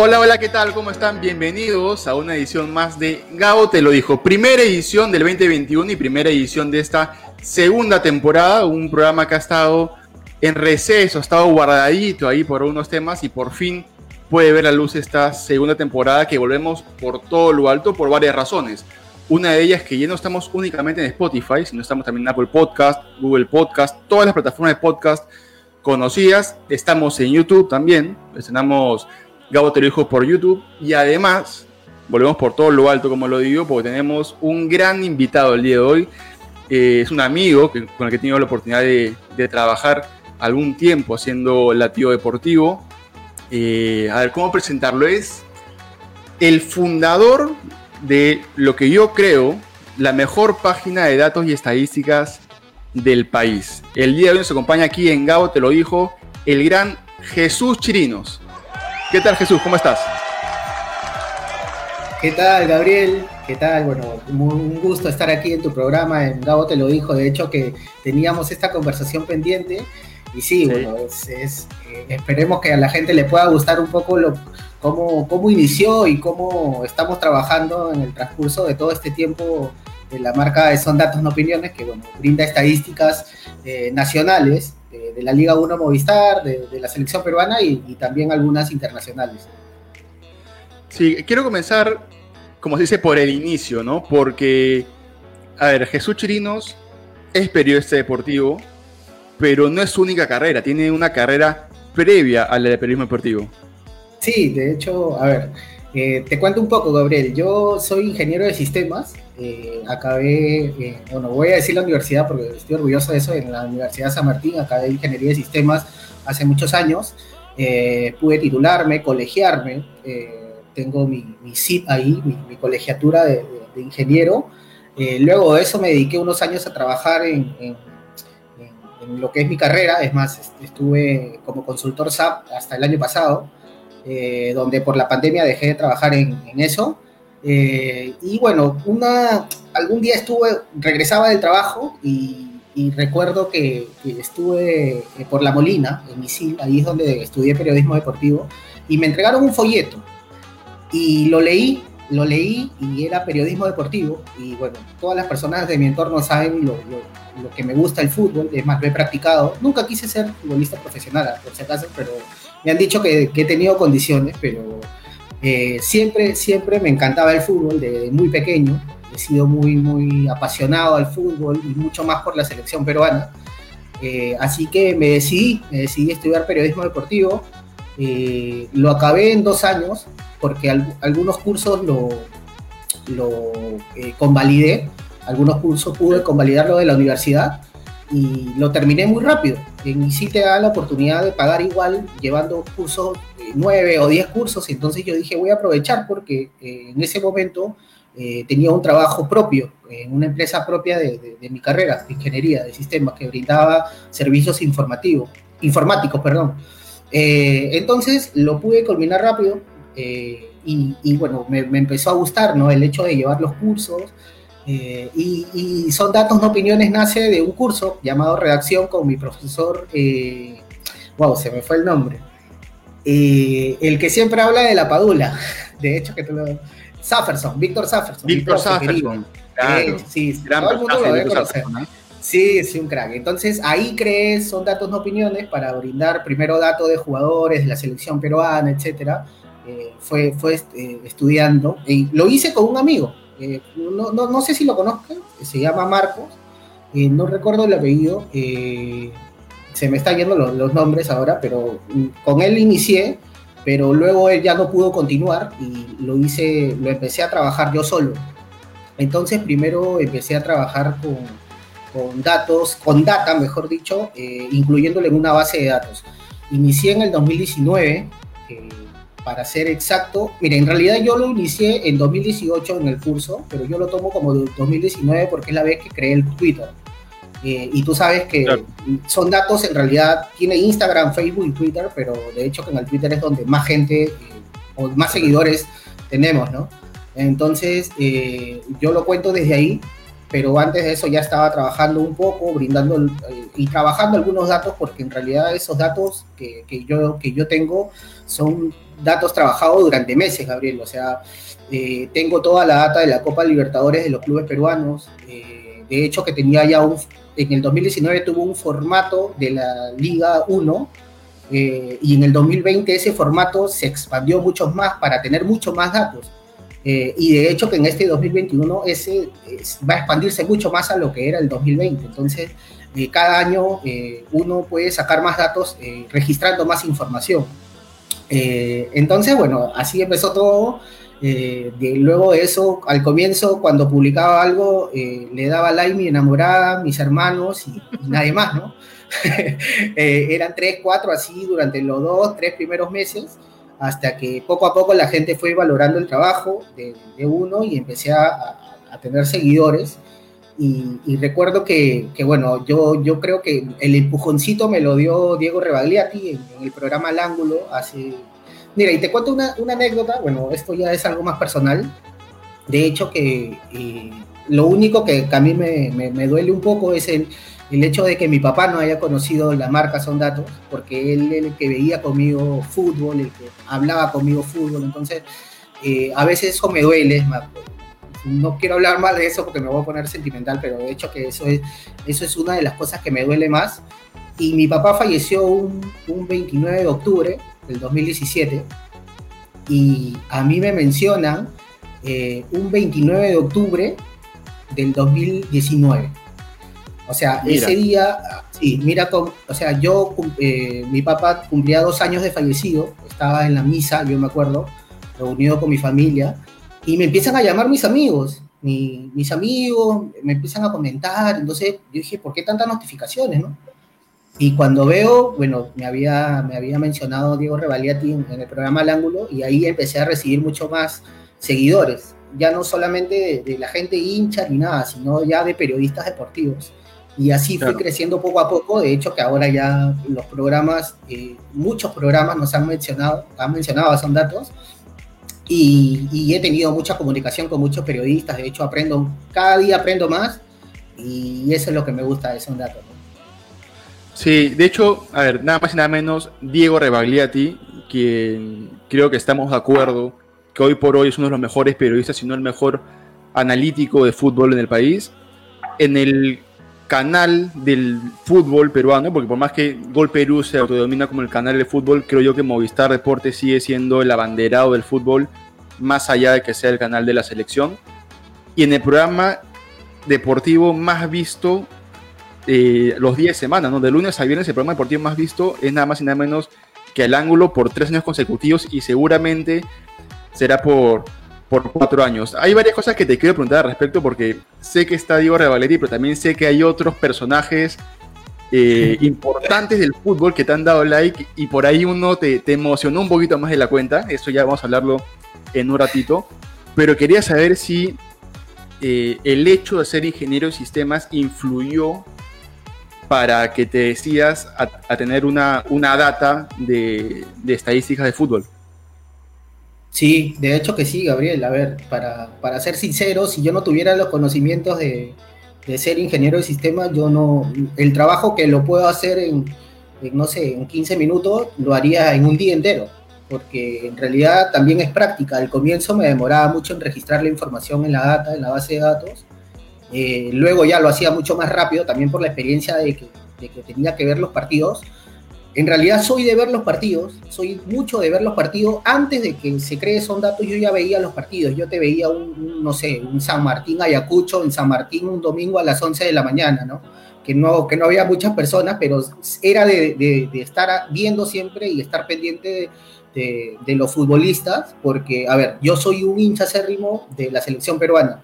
Hola, hola, ¿qué tal? ¿Cómo están? Bienvenidos a una edición más de Gabo te lo dijo. Primera edición del 2021 y primera edición de esta segunda temporada. Un programa que ha estado en receso, ha estado guardadito ahí por unos temas y por fin puede ver la luz esta segunda temporada que volvemos por todo lo alto por varias razones. Una de ellas que ya no estamos únicamente en Spotify, sino estamos también en Apple Podcast, Google Podcast, todas las plataformas de podcast conocidas. Estamos en YouTube también. Estrenamos Gabo te lo dijo por YouTube. Y además, volvemos por todo lo alto, como lo digo, porque tenemos un gran invitado el día de hoy. Eh, es un amigo con el que he tenido la oportunidad de, trabajar algún tiempo haciendo latido deportivo. Eh, a ver, ¿cómo presentarlo? Es el fundador de lo que yo creo la mejor página de datos y estadísticas del país. El día de hoy nos acompaña aquí en Gabo, te lo dijo, el gran Jesús Chirinos. ¿Qué tal Jesús? ¿Cómo estás? ¿Qué tal Gabriel? ¿Qué tal? Bueno, un gusto estar aquí en tu programa, en Gabo te lo dijo, de hecho que teníamos esta conversación pendiente y sí, bueno, es, eh, esperemos que a la gente le pueda gustar un poco lo, cómo, cómo inició y cómo estamos trabajando en el transcurso de todo este tiempo de la marca de Son Datos No Opiniones, que bueno, brinda estadísticas eh, nacionales de, la Liga 1 Movistar, de, la selección peruana y, también algunas internacionales. Sí, quiero comenzar, como se dice, por el inicio, ¿no? Porque, a ver, Jesús Chirinos es periodista deportivo, pero no es su única carrera, tiene una carrera previa a la de periodismo deportivo. Sí, de hecho, a ver, eh, te cuento un poco, Gabriel. Yo soy ingeniero de sistemas. Eh, acabé, eh, bueno, voy a decir la universidad porque estoy orgulloso de eso, en la Universidad San Martín, acabé ingeniería de sistemas hace muchos años. pude titularme, colegiarme. tengo mi, mi SIP ahí, mi, colegiatura de, ingeniero. luego de eso me dediqué unos años a trabajar en, en, en lo que es mi carrera. Es más, estuve como consultor SAP hasta el año pasado. Eh, donde por la pandemia dejé de trabajar en, eso. Eh, y bueno, una, algún día estuve, regresaba del trabajo y, recuerdo que, estuve eh, por La Molina, en Misil, ahí es donde estudié periodismo deportivo, y me entregaron un folleto. Y lo leí, lo leí y era periodismo deportivo. Y bueno, todas las personas de mi entorno saben lo, lo que me gusta el fútbol, es más, lo he practicado. Nunca quise ser futbolista profesional, por si acaso, pero me han dicho que, he tenido condiciones, pero eh, siempre, siempre me encantaba el fútbol desde muy pequeño. He sido muy, muy apasionado al fútbol y mucho más por la selección peruana. Eh, así que me decidí, me decidí estudiar periodismo deportivo. Eh, lo acabé en dos años porque algunos cursos lo, lo convalidé. Algunos cursos pude convalidarlo de la universidad y lo terminé muy rápido. En sí te da la oportunidad de pagar igual llevando cursos, eh, nueve o diez cursos, y entonces yo dije voy a aprovechar porque eh, en ese momento eh, tenía un trabajo propio, en una empresa propia de, mi carrera, de ingeniería de sistemas, que brindaba servicios informativos, informáticos, perdón. entonces lo pude culminar rápido y, bueno, me, me, empezó a gustar ¿no? el hecho de llevar los cursos, eh, y, Son Datos No Opiniones nace de un curso llamado Redacción con mi profesor, eh, wow, se me fue el nombre, eh, el que siempre habla de la padula, de hecho que te lo... Safferson, Víctor Safferson. Víctor Safferson, claro. sí, todo el mundo lo debe conocer. Sí, sí, un crack. Entonces ahí creé Son Datos No Opiniones para brindar primero datos de jugadores de la selección peruana, etcétera. fue fue estudiando y lo hice con un amigo eh, no, no, no, sé si lo conozcan, se llama Marcos, eh, no recuerdo el apellido, eh, se me están yendo los, nombres ahora, pero mm, con él inicié, pero luego él ya no pudo continuar y lo hice, lo empecé a trabajar yo solo. Entonces primero empecé a trabajar con, con datos, con data, mejor dicho, incluyéndole en una base de datos. Inicié en el 2019 para ser exacto, mire, en realidad yo lo inicié en 2018 en el curso, pero yo lo tomo como 2019 porque es la vez que creé el Twitter. Eh, y tú sabes que son datos, en realidad tiene Instagram, Facebook y Twitter, pero de hecho que en el Twitter es donde más gente eh, o más seguidores tenemos, ¿no? Entonces, eh, yo lo cuento desde ahí, pero antes de eso ya estaba trabajando un poco, brindando y trabajando algunos datos, porque en realidad esos datos que, que, yo, que yo tengo son datos trabajados durante meses, Gabriel. O sea, eh, tengo toda la data de la Copa Libertadores de los clubes peruanos. Eh, de hecho, que tenía ya un, en el 2019 tuvo un formato de la Liga 1 eh, y en el 2020 ese formato se expandió mucho más para tener mucho más datos. y de hecho que en este 2021 ese va a expandirse mucho más a lo que era el 2020. Entonces, cada año uno puede sacar más datos registrando más información. Entonces, bueno, así empezó todo. Eh, luego de eso, al comienzo, cuando publicaba algo, eh, le daba like mi enamorada, mis hermanos y, nadie más, ¿no? Eh, eran tres, cuatro así durante los dos, tres primeros meses, hasta que poco a poco la gente fue valorando el trabajo de, uno y empecé a, tener seguidores. Y, recuerdo que, bueno, yo, yo creo que el empujoncito me lo dio Diego Rebagliati en, en el programa Al Ángulo hace Mira, y te cuento una, anécdota, bueno, esto ya es algo más personal. De hecho, que eh, lo único que, a mí me, duele un poco es el, el hecho de que mi papá no haya conocido la marca Son Datos, porque él el que veía conmigo fútbol, el que hablaba conmigo fútbol, entonces eh, a veces eso me duele, no quiero hablar mal de eso porque me voy a poner sentimental, pero de hecho que eso es, eso es una de las cosas que me duele más. Y mi papá falleció un, un 29 de octubre del 2017, y a mí me mencionan eh, un 29 de octubre del 2019. O sea, ese día, sí, mira, o sea, yo, eh, mi papá cumplía dos años de fallecido, estaba en la misa, yo me acuerdo, reunido con mi familia, y me empiezan a llamar mis amigos, mis amigos, me empiezan a comentar, entonces yo dije, ¿por qué tantas notificaciones, no? Y cuando veo, bueno, me había, me había mencionado Diego Revaliati en, el programa Al Ángulo y ahí empecé a recibir mucho más seguidores, ya no solamente de, la gente hincha ni nada, sino ya de periodistas deportivos. Y así fue creciendo poco a poco, de hecho que ahora ya los programas, eh, muchos programas nos han mencionado, han mencionado, son datos, y, y, he tenido mucha comunicación con muchos periodistas, de hecho aprendo, cada día aprendo más, y eso es lo que me gusta de Son Datos. Sí, de hecho, a ver, nada más y nada menos, Diego Rebagliati, quien creo que estamos de acuerdo que hoy por hoy es uno de los mejores periodistas, si no el mejor analítico de fútbol en el país, en el canal del fútbol peruano, porque por más que Gol Perú se autodomina como el canal de fútbol, creo yo que Movistar Deportes sigue siendo el abanderado del fútbol, más allá de que sea el canal de la selección. Y en el programa deportivo más visto eh, los días de semana, ¿no? De lunes a viernes el programa deportivo más visto es nada más y nada menos que el ángulo por tres años consecutivos y seguramente será por, por cuatro años. Hay varias cosas que te quiero preguntar al respecto porque sé que está Diego Revaletti, pero también sé que hay otros personajes eh, importantes del fútbol que te han dado like y por ahí uno te, emocionó un poquito más de la cuenta. Eso ya vamos a hablarlo en un ratito. Pero quería saber si eh, el hecho de ser ingeniero de sistemas influyó para que te decidas a, tener una, una data de, estadísticas de fútbol. Sí, de hecho que sí, Gabriel. A ver, para, para ser sincero, si yo no tuviera los conocimientos de, ser ingeniero de sistemas, yo no. El trabajo que lo puedo hacer en, no sé, en 15 minutos, lo haría en un día entero. Porque en realidad también es práctica. Al comienzo me demoraba mucho en registrar la información en la data, en la base de datos eh, luego ya lo hacía mucho más rápido, también por la experiencia de que, tenía que ver los partidos. En realidad soy de ver los partidos, soy mucho de ver los partidos. Antes de que se cree son datos, yo ya veía los partidos. Yo te veía un, no sé, un San Martín Ayacucho en San Martín un domingo a las 11 de la mañana, ¿no? Que no, que no había muchas personas, pero era de, estar viendo siempre y estar pendiente de, de, los futbolistas, porque, a ver, yo soy un hincha acérrimo de la selección peruana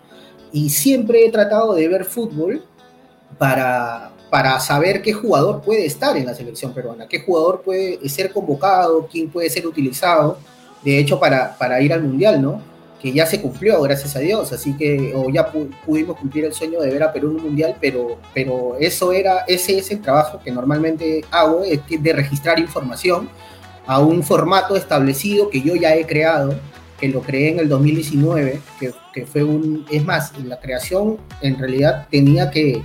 y siempre he tratado de ver fútbol para, para saber qué jugador puede estar en la selección peruana, qué jugador puede ser convocado, quién puede ser utilizado, de hecho, para, para ir al Mundial, ¿no? Que ya se cumplió, gracias a Dios, así que, o ya pudimos cumplir el sueño de ver a Perú en un Mundial, pero, pero eso era, ese es el trabajo que normalmente hago, es de registrar información a un formato establecido que yo ya he creado, que lo creé en el 2019, que, que fue un, es más, la creación en realidad tenía que,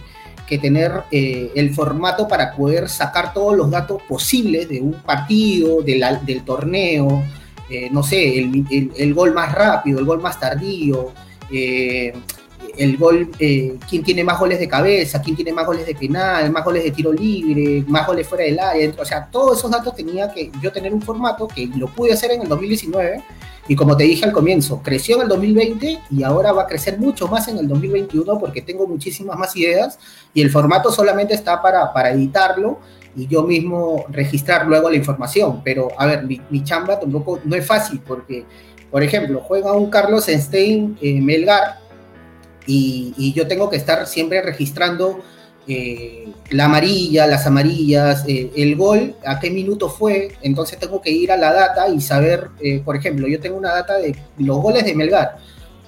que tener eh, el formato para poder sacar todos los datos posibles de un partido, de del torneo, eh, no sé, el, gol más rápido, el gol más tardío, eh, el gol, eh, quién tiene más goles de cabeza, quién tiene más goles de penal, más goles de tiro libre, más goles fuera del área, o sea, todos esos datos tenía que yo tener un formato que lo pude hacer en el 2019 y como te dije al comienzo, creció en el 2020 y ahora va a crecer mucho más en el 2021 porque tengo muchísimas más ideas y el formato solamente está para, para editarlo y yo mismo registrar luego la información. Pero, a ver, mi, chamba tampoco no es fácil porque, por ejemplo, juega un Carlos Stein eh, Melgar y, yo tengo que estar siempre registrando eh, la amarilla, las amarillas, eh, el gol, a qué minuto fue, entonces tengo que ir a la data y saber, por ejemplo, yo tengo una data de los goles de Melgar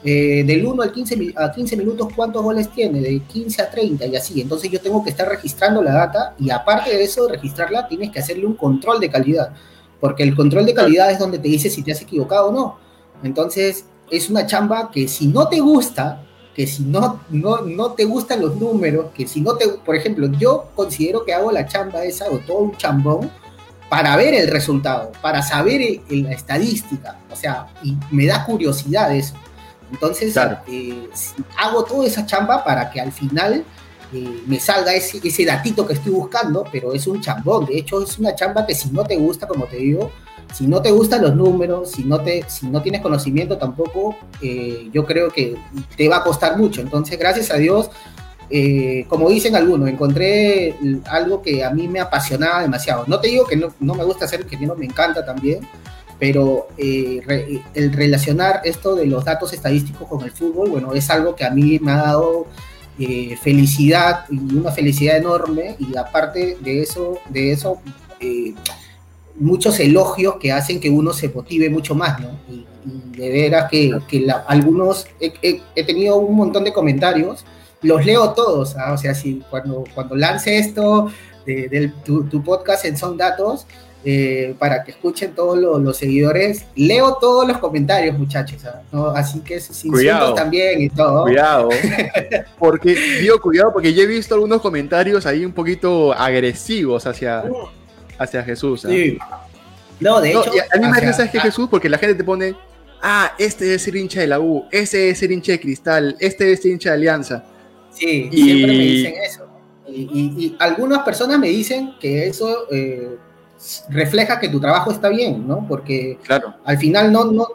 eh, del 1 al 15, a 15 minutos cuántos goles tiene, de 15 a 30 y así. Entonces yo tengo que estar registrando la data y aparte de eso, registrarla, tienes que hacerle un control de calidad, porque el control de calidad es donde te dice si te has equivocado o no. Entonces es una chamba que si no te gusta, que si no, no, no te gustan los números, que si no te, por ejemplo, yo considero que hago la chamba esa o todo un chambón para ver el resultado, para saber la estadística, o sea, y me da curiosidad eso. Entonces, eh, hago toda esa chamba para que al final eh, me salga ese, ese datito que estoy buscando, pero es un chambón. De hecho, es una chamba que si no te gusta, como te digo, si no te gustan los números, si no, te, si no tienes conocimiento tampoco, eh, yo creo que te va a costar mucho. Entonces, gracias a Dios, como dicen algunos, encontré algo que a mí me apasionaba demasiado. No te digo que no, no me gusta hacer que no me encanta también, pero eh, el relacionar esto de los datos estadísticos con el fútbol, bueno, es algo que a mí me ha dado eh, felicidad y una felicidad enorme y aparte de eso, de eso eh, muchos elogios que hacen que uno se motive mucho más, ¿no? Y, de veras que, que algunos, he, tenido un montón de comentarios, los leo todos, ¿ah? o sea, si cuando, cuando lance esto de, tu, podcast en Son Datos, eh, para que escuchen todos los, seguidores. Leo todos los comentarios, muchachos. ¿ah? Así que sin cuidado, también y todo. Cuidado. Porque, digo cuidado, porque yo he visto algunos comentarios ahí un poquito agresivos hacia, hacia Jesús. ¿ah? Sí. No, de hecho. a mí me hace que Jesús, porque la gente te pone, ah, este debe ser hincha de la U, este debe ser hincha de Cristal, este debe ser hincha de Alianza. Sí, y... siempre me dicen eso. Y, algunas personas me dicen que eso eh, refleja que tu trabajo está bien, ¿no? Porque claro. al final no, no,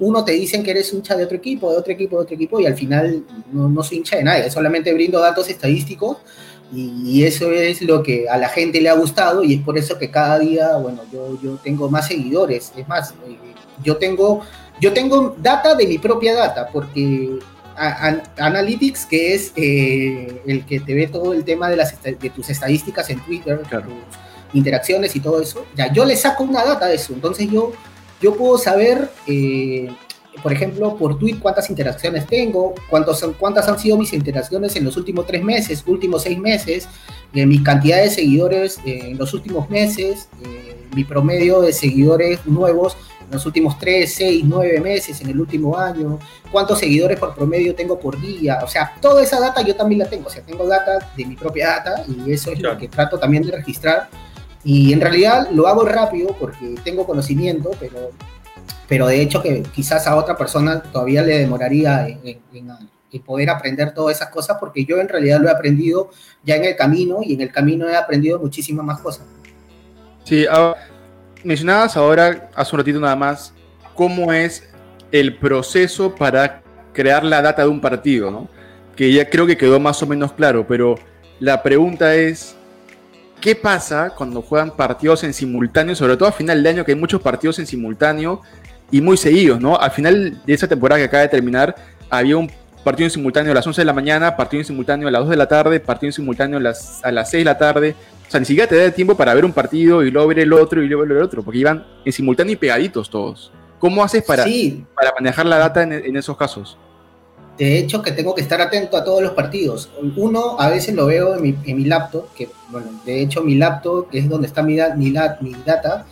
uno te dicen que eres hincha de otro equipo, de otro equipo, de otro equipo, y al final no, no soy hincha de nadie, solamente brindo datos estadísticos y, eso es lo que a la gente le ha gustado y es por eso que cada día, bueno, yo, yo tengo más seguidores, es más, eh, yo tengo, yo tengo data de mi propia data, porque Analytics, que es eh, el que te ve todo el tema de, las, de tus estadísticas en Twitter, claro interacciones y todo eso, ya yo le saco una data de eso. Entonces yo, yo puedo saber, eh, por ejemplo, por tweet cuántas interacciones tengo, cuántos, cuántas han sido mis interacciones en los últimos tres meses, últimos seis meses, eh, mi cantidad de seguidores eh, en los últimos meses, mi promedio de seguidores nuevos en los últimos tres, seis, nueve meses, en el último año, cuántos seguidores por promedio tengo por día, o sea, toda esa data yo también la tengo, o sea, tengo data de mi propia data y eso es lo que trato también de registrar. Y en realidad lo hago rápido porque tengo conocimiento, pero, pero de hecho que quizás a otra persona todavía le demoraría en, poder aprender todas esas cosas porque yo en realidad lo he aprendido ya en el camino y en el camino he aprendido muchísimas más cosas. Sí, mencionabas ahora, hace un ratito nada más, cómo es el proceso para crear la data de un partido, ¿no? Que ya creo que quedó más o menos claro, pero la pregunta es, ¿Qué pasa cuando juegan partidos en simultáneo, sobre todo a final de año, que hay muchos partidos en simultáneo y muy seguidos, ¿no? Al final de esa temporada que acaba de terminar, había un partido en simultáneo a las 11 de la mañana, partido en simultáneo a las 2 de la tarde, partido en simultáneo a las, a las 6 de la tarde. O sea, ni siquiera te da tiempo para ver un partido y luego ver el otro y luego ver el otro, porque iban en simultáneo y pegaditos todos. ¿Cómo haces para, para manejar la data en esos casos? De hecho, que tengo que estar atento a todos los partidos. Uno, a veces lo veo en mi, en mi laptop, que, bueno, de hecho, mi laptop, que es donde está mi, mi data,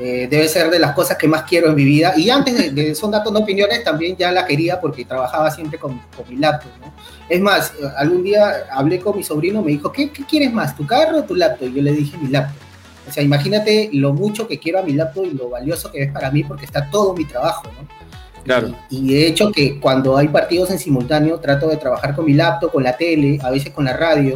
eh, debe ser de las cosas que más quiero en mi vida. Y antes de, Son Datos No Opiniones, también ya la quería porque trabajaba siempre con, con mi laptop, ¿no? Es más, algún día hablé con mi sobrino, me dijo, ¿qué, ¿qué, quieres más, tu carro o tu laptop? Y yo le dije, mi laptop. O sea, imagínate lo mucho que quiero a mi laptop y lo valioso que es para mí porque está todo mi trabajo, ¿no? Claro. Y, de hecho que cuando hay partidos en simultáneo trato de trabajar con mi laptop, con la tele, a veces con la radio.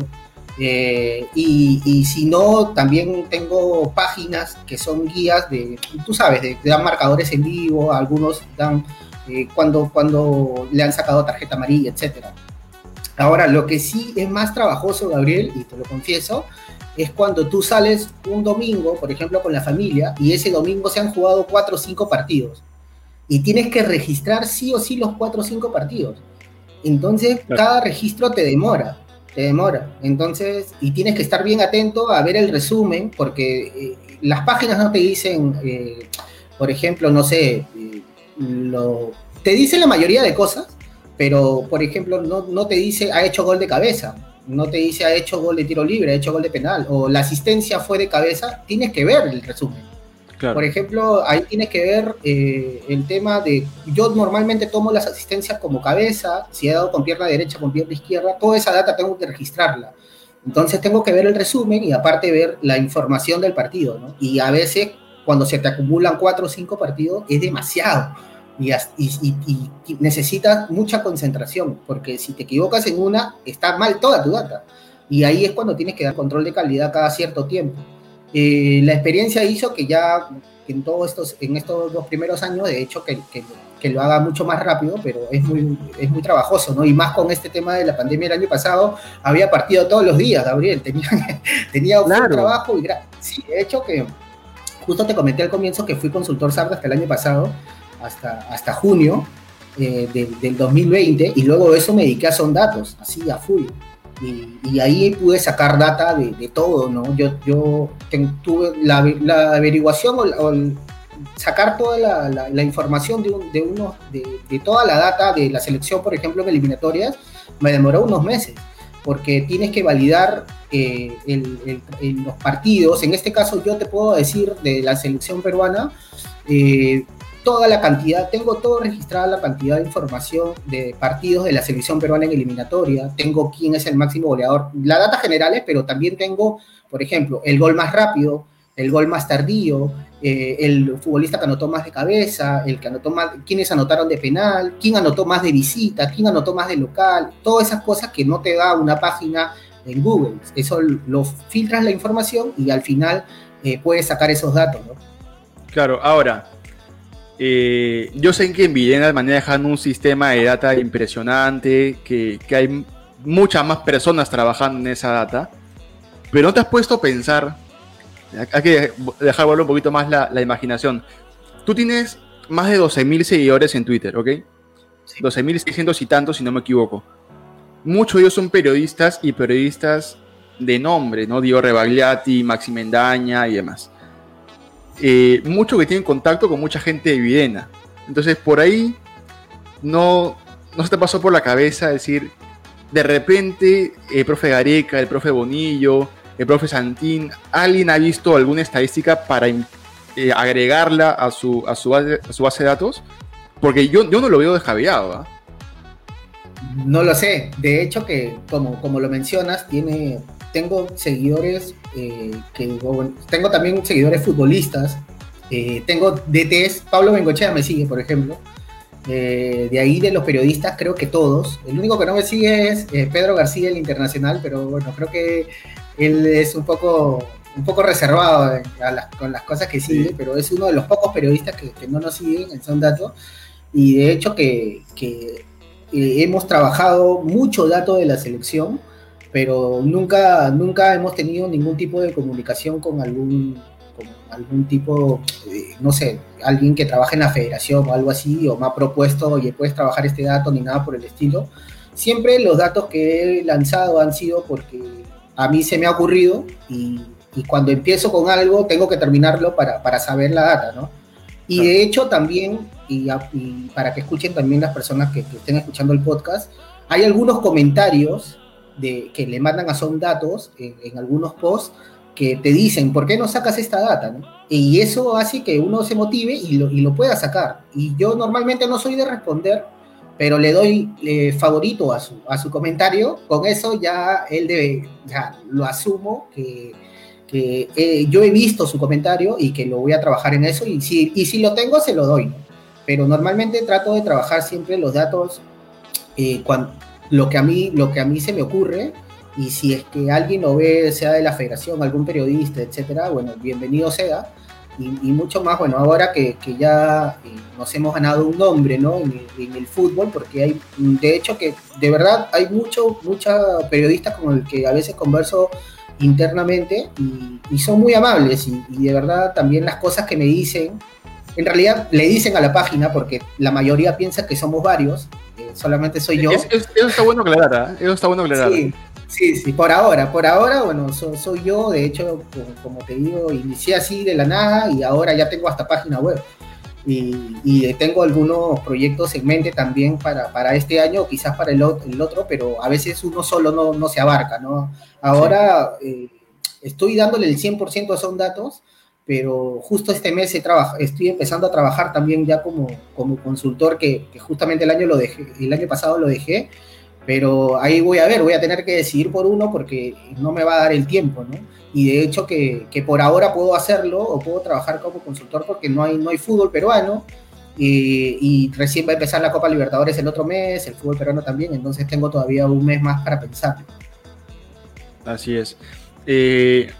Eh, y, si no, también tengo páginas que son guías de, tú sabes, de, dan marcadores en vivo, algunos dan eh, cuando, cuando le han sacado tarjeta amarilla, etcétera. Ahora, lo que sí es más trabajoso, Gabriel, y te lo confieso, es cuando tú sales un domingo, por ejemplo, con la familia, y ese domingo se han jugado cuatro o cinco partidos. Y tienes que registrar sí o sí los cuatro o cinco partidos. Entonces, cada registro te demora, te demora. Entonces, y tienes que estar bien atento a ver el resumen, porque eh, las páginas no te dicen, eh, por ejemplo, no sé, eh, lo, te dicen la mayoría de cosas, pero por ejemplo no, no, te dice ha hecho gol de cabeza, no te dice ha hecho gol de tiro libre, ha hecho gol de penal, o la asistencia fue de cabeza, tienes que ver el resumen. Por ejemplo, ahí tienes que ver eh, el tema de, yo normalmente tomo las asistencias como cabeza, si he dado con pierna derecha, con pierna izquierda, toda esa data tengo que registrarla. Entonces tengo que ver el resumen y aparte ver la información del partido, ¿no? Y a veces cuando se te acumulan cuatro o cinco partidos es demasiado y, necesitas mucha concentración, porque si te equivocas en una, está mal toda tu data. Y ahí es cuando tienes que dar control de calidad cada cierto tiempo. Eh, la experiencia hizo que ya en, todos estos, en estos dos primeros años, de hecho, que, que, lo haga mucho más rápido, pero es muy, es muy trabajoso, ¿no? Y más con este tema de la pandemia el año pasado, había partido todos los días, Gabriel, tenía, tenía un trabajo y sí, de hecho que justo te comenté al comienzo que fui consultor SARD hasta el año pasado hasta, hasta junio eh, del 2020 y luego de eso me dediqué a son datos, así a full. Y, ahí pude sacar data de, todo, ¿no? Yo, yo tuve la, averiguación o, sacar toda la, información de, de, uno, de, toda la data de la selección, por ejemplo, en eliminatorias, me demoró unos meses, porque tienes que validar eh, los partidos. En este caso, yo te puedo decir de la selección peruana, eh, toda la cantidad, tengo todo registrada la cantidad de información de partidos de la selección peruana en eliminatoria, tengo quién es el máximo goleador, las datas generales, pero también tengo, por ejemplo, el gol más rápido, el gol más tardío, eh, el futbolista que anotó más de cabeza, el que anotó más, quiénes anotaron de penal, quién anotó más de visita, quién anotó más de local, todas esas cosas que no te da una página en Google. Eso lo filtras la información y al final eh, puedes sacar esos datos, ¿no? Claro, ahora, eh, yo sé que en Villena manejan un sistema de data impresionante, que, hay muchas más personas trabajando en esa data, pero no te has puesto a pensar, hay que dejar volar un poquito más la, imaginación. Tú tienes más de 12.000 seguidores en Twitter, ¿ok? 12.600 y tantos, si no me equivoco. Muchos de ellos son periodistas y periodistas de nombre, ¿no? Dio Rebagliati, Maxi Mendaña y demás. Eh, mucho que tienen contacto con mucha gente de Videna. Entonces, por ahí no, no se te pasó por la cabeza decir, de repente, el profe Gareca, el profe Bonillo, el profe Santín, ¿alguien ha visto alguna estadística para eh, agregarla a su, a, su base, a su base de datos? Porque yo, yo no lo veo descabellado. ¿ah? No lo sé. De hecho, que como, como lo mencionas, tiene, tengo seguidores eh, que tengo también seguidores futbolistas, eh, tengo DTs, Pablo Bengochea me sigue, por ejemplo, eh, de ahí de los periodistas creo que todos, el único que no me sigue es Pedro García, el internacional, pero bueno, creo que él es un poco, un poco reservado con las cosas que sigue, pero es uno de los pocos periodistas que, no nos siguen, son datos, y de hecho que, que hemos trabajado mucho dato de la selección, pero nunca, nunca hemos tenido ningún tipo de comunicación con algún, algún tipo, no sé, alguien que trabaje en la federación o algo así, o me ha propuesto, oye, puedes trabajar este dato, ni nada por el estilo. Siempre los datos que he lanzado han sido porque a mí se me ha ocurrido y, y cuando empiezo con algo tengo que terminarlo para, para saber la data, ¿no? Y de hecho también, y, y, para que escuchen también las personas que, que estén escuchando el podcast, hay algunos comentarios de, que le mandan a Son Datos en, algunos posts que te dicen, ¿por qué no sacas esta data? Y eso hace que uno se motive y lo, pueda sacar. Y yo normalmente no soy de responder, pero le doy favorito a su, comentario. Con eso ya él debe, ya lo asumo, que, eh, yo he visto su comentario y que lo voy a trabajar en eso y si, y si lo tengo se lo doy. Pero normalmente trato de trabajar siempre los datos eh, cuando, lo, que a mí, lo que a mí se me ocurre y si es que alguien lo ve, sea de la federación, algún periodista, etcétera, bueno, bienvenido sea. Y, mucho más, bueno, ahora que, que ya eh, nos hemos ganado un nombre, ¿no? En, el fútbol, porque hay, de hecho, que de verdad hay mucho, mucha periodistas con el que a veces converso internamente y, son muy amables y, de verdad también las cosas que me dicen, en realidad le dicen a la página porque la mayoría piensa que somos varios, eh, solamente soy yo. eso está bueno aclarar, ¿eh? eso está bueno aclarar. Sí, sí, sí, por ahora, por ahora, bueno, soy yo, de hecho, como, te digo, inicié así de la nada y ahora ya tengo hasta página web. Y, tengo algunos proyectos en mente también para, para este año, quizás para el, el, otro, pero a veces uno solo no, no se abarca, ¿no? Ahora eh, estoy dándole el 100% a esos datos, pero justo este mes estoy empezando a trabajar también ya como, como consultor, que, que, justamente el año, lo dejé, el año pasado lo dejé, pero ahí voy a ver, voy a tener que decidir por uno porque no me va a dar el tiempo, ¿no? Y de hecho que, que por ahora puedo hacerlo o puedo trabajar como consultor porque no hay, no hay fútbol peruano y, y, recién va a empezar la Copa Libertadores el otro mes, el fútbol peruano también, entonces tengo todavía un mes más para pensar. Así es. Eh,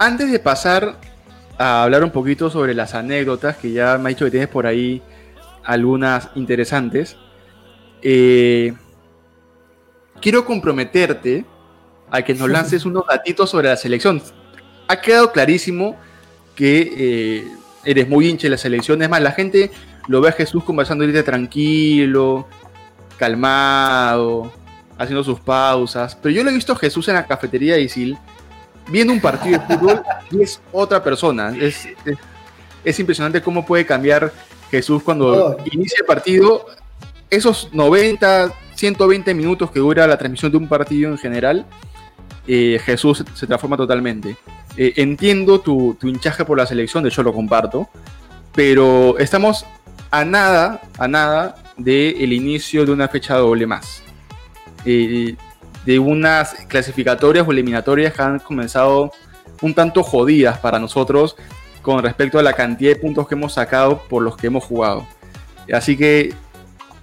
antes de pasar a hablar un poquito sobre las anécdotas, que ya me ha dicho que tienes por ahí algunas interesantes, eh, quiero comprometerte a que nos lances unos gatitos sobre la selección. Ha quedado clarísimo que eh, eres muy hincha de la selección. Es más, la gente lo ve a Jesús conversando ahorita tranquilo, calmado, haciendo sus pausas. Pero yo lo he visto a Jesús en la cafetería de Isil viendo un partido de fútbol y es otra persona. Es, es, impresionante cómo puede cambiar Jesús cuando inicia el partido. Esos 90, 120 minutos que dura la transmisión de un partido en general, eh, Jesús se transforma totalmente. Eh, entiendo tu, hinchaje por la selección, de hecho lo comparto, pero estamos a nada, a nada del el inicio de una fecha doble más. Eh, de unas clasificatorias o eliminatorias que han comenzado un tanto jodidas para nosotros con respecto a la cantidad de puntos que hemos sacado por los que hemos jugado. Así que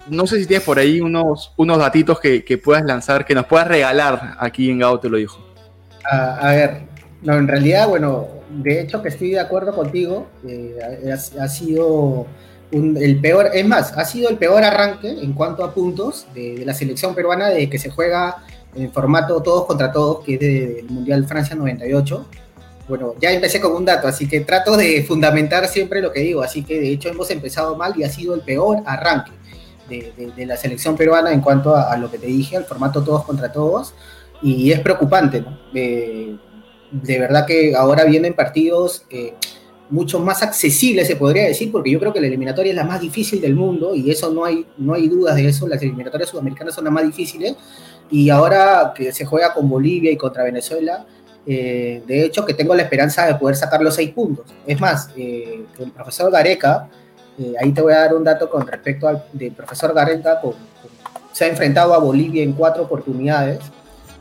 no sé si tienes por ahí unos, unos datitos que, puedas lanzar, que nos puedas regalar aquí en Gao, te lo dijo. A, ver, no, en realidad, bueno, de hecho que estoy de acuerdo contigo, eh, ha, sido el peor, es más, ha sido el peor arranque en cuanto a puntos de, la selección peruana de que se juega en formato todos contra todos, que es del Mundial Francia 98. Bueno, ya empecé con un dato, así que trato de fundamentar siempre lo que digo, así que de hecho hemos empezado mal y ha sido el peor arranque de, la selección peruana en cuanto a, lo que te dije, al formato todos contra todos, y es preocupante, ¿no? de verdad que ahora vienen partidos eh, mucho más accesibles, se podría decir, porque yo creo que la eliminatoria es la más difícil del mundo, y eso no hay, no hay dudas de eso, las eliminatorias sudamericanas son las más difíciles, y ahora que se juega con Bolivia y contra Venezuela, eh, de hecho que tengo la esperanza de poder sacar los seis puntos. Es más, eh, el profesor Gareca, eh, ahí te voy a dar un dato con respecto al del profesor Garreta, se ha enfrentado a Bolivia en cuatro oportunidades,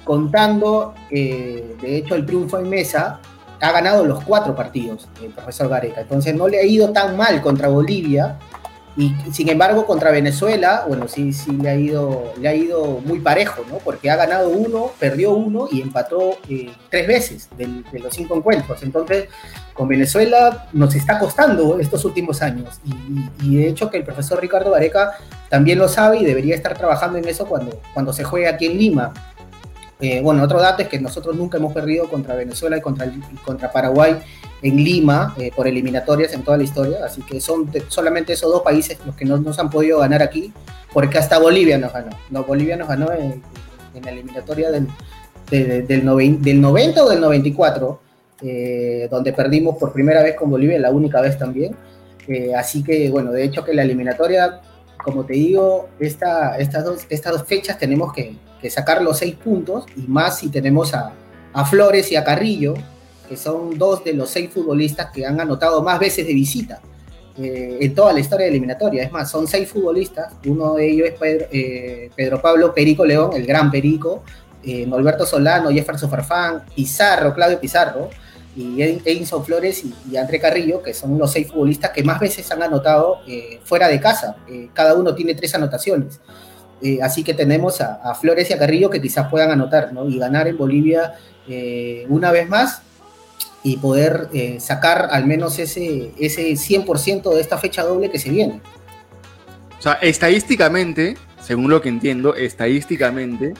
contando, de hecho, el triunfo en mesa, ha ganado los cuatro partidos el profesor Gareca. Entonces no le ha ido tan mal contra Bolivia, y sin embargo, contra Venezuela, bueno, sí, sí le ha ido, le ha ido muy parejo, ¿no? Porque ha ganado uno, perdió uno y empató eh, tres veces de, los cinco encuentros. Entonces, con Venezuela nos está costando estos últimos años. Y, de hecho que el profesor Ricardo Vareca también lo sabe y debería estar trabajando en eso cuando, cuando se juegue aquí en Lima. Eh, bueno, otro dato es que nosotros nunca hemos perdido contra Venezuela y contra, contra Paraguay en Lima eh, por eliminatorias en toda la historia, así que son solamente esos dos países los que no nos han podido ganar aquí, porque hasta Bolivia nos ganó. No, Bolivia nos ganó en, la eliminatoria del, del, del, 90 o del 94, eh, donde perdimos por primera vez con Bolivia, la única vez también. así que, bueno, de hecho que la eliminatoria, como te digo, esta, estas, dos, estas dos fechas tenemos que, que sacar los seis puntos, y más si tenemos a, a Flores y a Carrillo, que son dos de los seis futbolistas que han anotado más veces de visita eh, en toda la historia de eliminatoria. Es más, son seis futbolistas, uno de ellos es Pedro, eh, Pablo Perico León, el gran Perico, eh, Norberto Solano, Jefferson Farfán, Pizarro, Claudio Pizarro, y Edinson Flores y, André Carrillo, que son los seis futbolistas que más veces han anotado eh, fuera de casa. Eh, cada uno tiene tres anotaciones. Eh, así que tenemos a, Flores y a Carrillo que quizás puedan anotar ¿no? y ganar en Bolivia una vez más y poder sacar al menos ese, ese 100% de esta fecha doble que se viene. O sea, estadísticamente, según lo que entiendo, estadísticamente,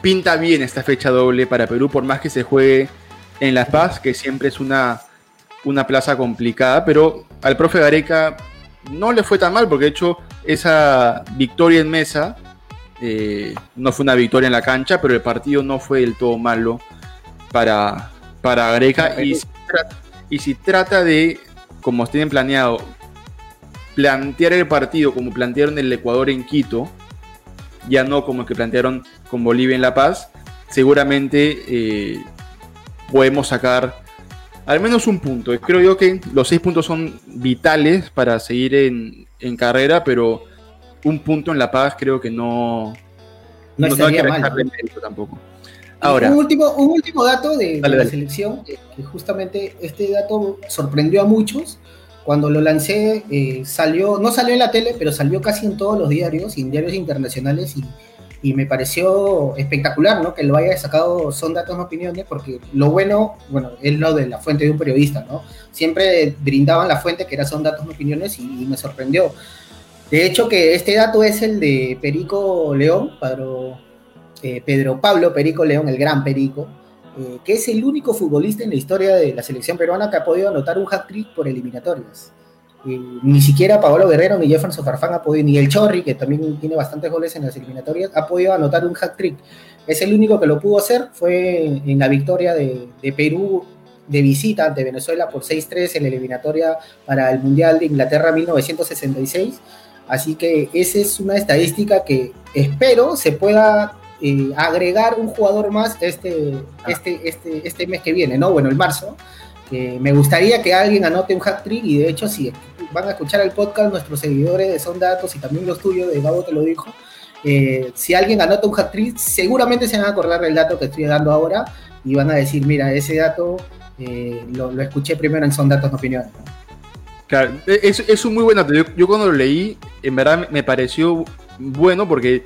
pinta bien esta fecha doble para Perú, por más que se juegue en La Paz, que siempre es una, una plaza complicada, pero al profe Gareca no le fue tan mal, porque de hecho esa victoria en mesa eh, no fue una victoria en la cancha, pero el partido no fue del todo malo para, para. Y si, y si trata de, como tienen planeado, plantear el partido como plantearon el Ecuador en Quito, ya no como el que plantearon con Bolivia en La Paz, seguramente eh, podemos sacar al menos un punto. Creo yo que los seis puntos son vitales para seguir en, carrera, pero un punto en La Paz creo que no, no, hay que mal, tampoco. Ahora, un, último, un último dato de, la selección, que justamente este dato sorprendió a muchos, cuando lo lancé, eh, salió, no salió en la tele, pero salió casi en todos los diarios, en diarios internacionales, y, me pareció espectacular, ¿no? Que lo haya sacado Son Datos No Opiniones, porque lo bueno, bueno, es lo de la fuente de un periodista, ¿no? Siempre brindaban la fuente que era Son Datos No Opiniones y, me sorprendió. De hecho, que este dato es el de Perico León, Pedro, eh, Pedro Pablo Perico León, el gran Perico, eh, que es el único futbolista en la historia de la selección peruana que ha podido anotar un hat-trick por eliminatorias. Ni siquiera Paolo Guerrero ni Jefferson Farfán ha podido, ni el Chorri, que también tiene bastantes goles en las eliminatorias, ha podido anotar un hat-trick. Es el único que lo pudo hacer, fue en la victoria de, Perú de visita ante Venezuela por 6-3 en la eliminatoria para el Mundial de Inglaterra 1966. Así que esa es una estadística que espero se pueda agregar un jugador más este, este, este, este mes que viene, ¿no? Bueno, el marzo. Me gustaría que alguien anote un hat trick y de hecho si van a escuchar el podcast nuestros seguidores de Son Datos y también los tuyos, de Gabo te lo dijo, eh, si alguien anota un hat trick seguramente se van a acordar del dato que estoy dando ahora y van a decir, mira, ese dato eh, lo, escuché primero en Son Datos no Opiniones. Claro, es, es un muy buen dato. yo cuando lo leí, en verdad me pareció bueno porque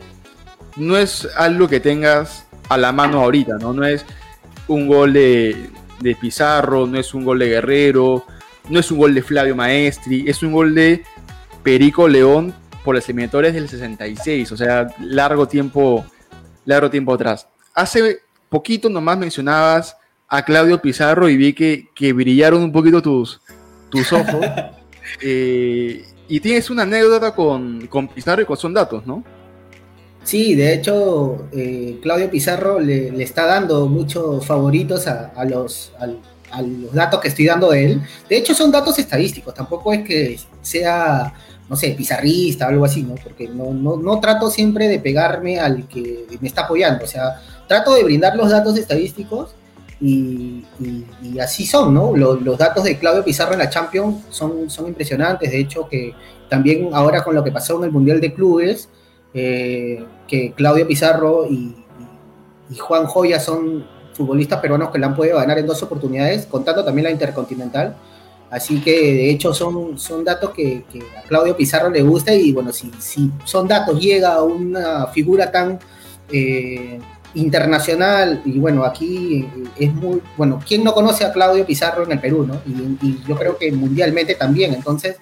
no es algo que tengas a la mano ahorita, ¿no? No es un gol de, Pizarro, no es un gol de Guerrero, no es un gol de Flavio Maestri, es un gol de Perico León por las eliminatorias del 66, o sea, largo tiempo, largo tiempo atrás. Hace poquito nomás mencionabas a Claudio Pizarro y vi que, brillaron un poquito tus, tus ojos. Eh, y tienes una anécdota con, con Pizarro y con Son Datos, ¿no? Sí, de hecho, eh, Claudio Pizarro le, está dando muchos favoritos a, los, datos que estoy dando de él. De hecho, son datos estadísticos, tampoco es que sea, no sé, pizarrista o algo así, ¿no? Porque no, no, trato siempre de pegarme al que me está apoyando, o sea, trato de brindar los datos estadísticos y, así son, ¿no? Los, los, datos de Claudio Pizarro en la Champions son, son impresionantes, de hecho, que también ahora con lo que pasó en el Mundial de Clubes, eh, que Claudio Pizarro y, Juan Joya son futbolistas peruanos que la han podido ganar en dos oportunidades, contando también la Intercontinental. Así que de hecho son, son datos que, a Claudio Pizarro le gusta y bueno, si, si son datos, llega a una figura tan eh, internacional y bueno, aquí es muy, bueno, ¿quién no conoce a Claudio Pizarro en el Perú, no? Y, y yo creo que mundialmente también, entonces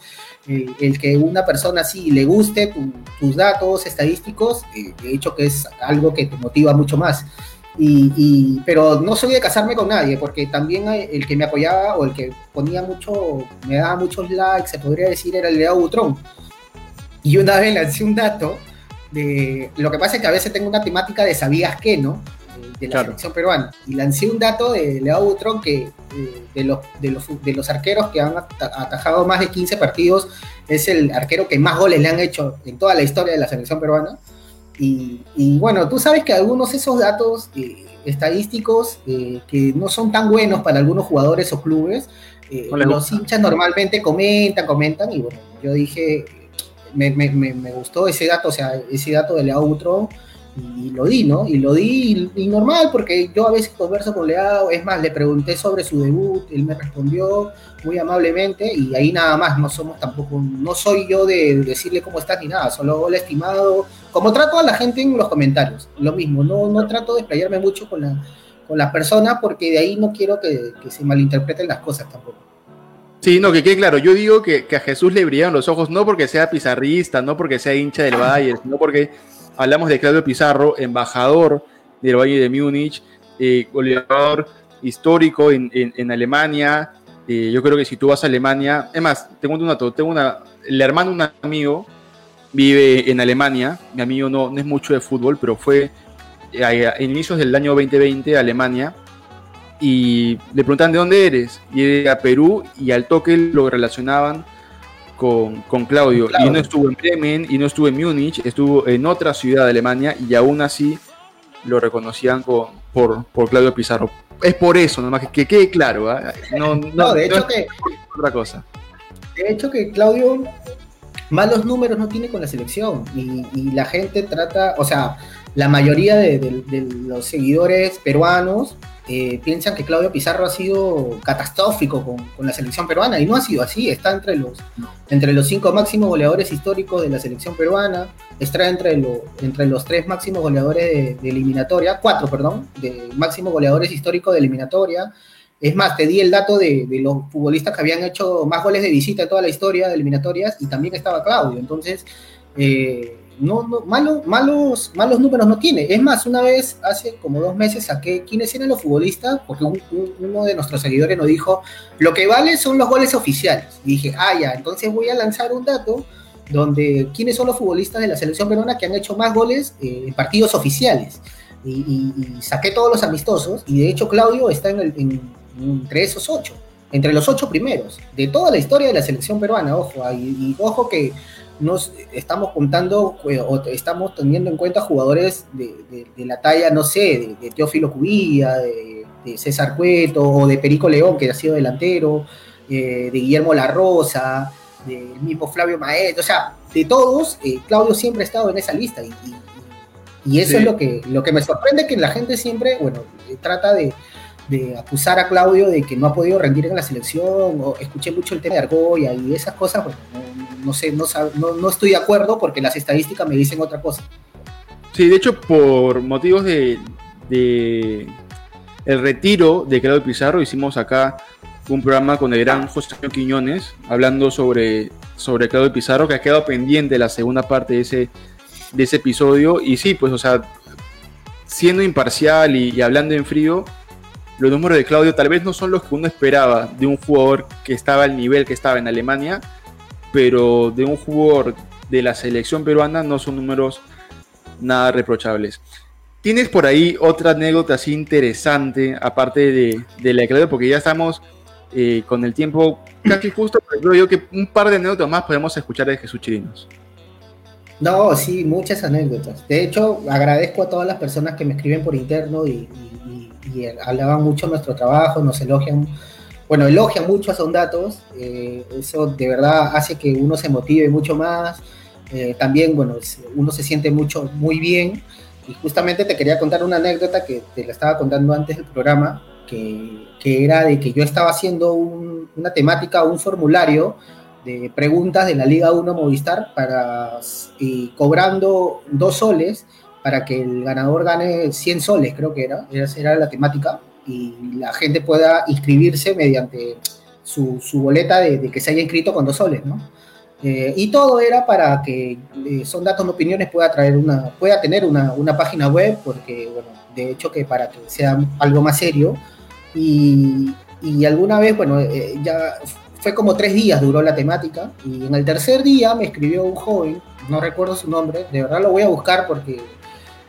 el, que una persona así le guste tus datos estadísticos, eh, de hecho que es algo que te motiva mucho más. Y, pero no soy de casarme con nadie, porque también el que me apoyaba o el que ponía mucho, me daba muchos likes, se podría decir, era el Leo Butrón. Y una vez lancé un dato de. Lo que pasa es que a veces tengo una temática de sabías qué, ¿no? De la selección peruana. Y lancé un dato de Leo Butrón que eh, de, los, de, los, de los arqueros que han atajado más de 15 partidos, es el arquero que más goles le han hecho en toda la historia de la selección peruana. Y, bueno, tú sabes que algunos de esos datos eh, estadísticos eh, que no son tan buenos para algunos jugadores o clubes, los hinchas normalmente comentan, comentan, y bueno, yo dije, me, me, me, gustó ese dato, o sea, ese dato de Leo Butrón y lo di, ¿no? Y lo di y, normal, porque yo a veces converso con Leao, es más, le pregunté sobre su debut, él me respondió muy amablemente y ahí nada más, no somos tampoco, no soy yo de decirle cómo estás ni nada, solo el estimado, como trato a la gente en los comentarios, lo mismo, no, no trato de explayarme mucho con la, con las personas porque de ahí no quiero que, se malinterpreten las cosas tampoco. Sí, no, que quede claro, yo digo que, que a Jesús le brillan los ojos no porque sea pizarrista, no porque sea hincha del Bayern, sino porque Hablamos de Claudio Pizarro, embajador del Valle de Múnich, eh, goleador histórico en, Alemania. Eh, yo creo que si tú vas a Alemania, es más, tengo una, tengo una, el hermano de un amigo vive en Alemania. Mi amigo no, no es mucho de fútbol, pero fue eh, a, inicios del año 2020 a Alemania y le preguntan de dónde eres. Y era Perú y al toque lo relacionaban con, Claudio. Y no estuvo en Bremen y no estuvo en Múnich, estuvo en otra ciudad de Alemania y aún así lo reconocían con, por, por Claudio Pizarro. Es por eso, nomás que, quede claro. ¿ah? No, no, de hecho que. Otra cosa. De hecho que Claudio malos números no tiene con la selección y, la gente trata, o sea, la mayoría de los seguidores peruanos eh, piensan que Claudio Pizarro ha sido catastrófico con, la selección peruana y no ha sido así, está entre los, entre los cinco máximos goleadores históricos de la selección peruana, está entre, entre los tres máximos goleadores de, eliminatoria, cuatro, perdón, de máximos goleadores históricos de eliminatoria. Es más, te di el dato de, de, los futbolistas que habían hecho más goles de visita en toda la historia de eliminatorias y también estaba Claudio. Entonces, eh, no, no, malos, malos números no tiene. Es más, una vez, hace como dos meses, saqué quiénes eran los futbolistas, porque uno de nuestros seguidores nos dijo, lo que vale son los goles oficiales. Y dije, ah, ya, entonces voy a lanzar un dato donde quiénes son los futbolistas de la selección peruana que han hecho más goles eh, en partidos oficiales. Y, saqué todos los amistosos, y de hecho Claudio está en, el, entre esos ocho, entre los ocho primeros, de toda la historia de la selección peruana, ojo, y ojo que nos estamos contando eh, o estamos teniendo en cuenta jugadores de, la talla, no sé, de, Teófilo Cubilla, de, César Cueto o de Perico León, que ha sido delantero, eh, de Guillermo La Rosa, del mismo Flavio Maestro, o sea, de todos, eh, Claudio siempre ha estado en esa lista y, y, eso es lo que, lo que me sorprende, que la gente siempre, bueno, trata de, acusar a Claudio de que no ha podido rendir en la selección, o escuché mucho el tema de Argoya y esas cosas, bueno, no sé, no, no, estoy de acuerdo porque las estadísticas me dicen otra cosa. Sí, de hecho, por motivos de, el retiro de Claudio Pizarro, hicimos acá un programa con el gran José Quiñones, hablando sobre, sobre Claudio Pizarro, que ha quedado pendiente la segunda parte de ese, de ese episodio. Y sí, pues, o sea, siendo imparcial y hablando en frío, los números de Claudio tal vez no son los que uno esperaba de un jugador que estaba al nivel que estaba en Alemania, pero de un jugador de la selección peruana no son números nada reprochables. ¿Tienes por ahí otra anécdota así interesante, aparte de, de la de Porque ya estamos eh, con el tiempo casi justo, pero creo yo que un par de anécdotas más podemos escuchar de Jesús Chirinos. No, sí, muchas anécdotas. De hecho, agradezco a todas las personas que me escriben por interno y, y, y alaban mucho nuestro trabajo, nos elogian bueno, elogia mucho a Sondatos, eh, eso de verdad hace que uno se motive mucho más, eh, también, bueno, uno se siente mucho, muy bien, y justamente te quería contar una anécdota que te la estaba contando antes del programa, que, que era de que yo estaba haciendo una temática, un formulario de preguntas de la Liga 1 Movistar para y cobrando dos soles para que el ganador gane 100 soles, creo que era, esa era la temática y la gente pueda inscribirse mediante su, boleta de, que se haya inscrito con dos soles, ¿no? Eh, y todo era para que eh, Son Datos no Opiniones pueda, traer una, pueda tener una, página web, porque, bueno, de hecho que para que sea algo más serio. Y, alguna vez, bueno, eh, ya fue como tres días duró la temática, y en el tercer día me escribió un joven, no recuerdo su nombre, de verdad lo voy a buscar porque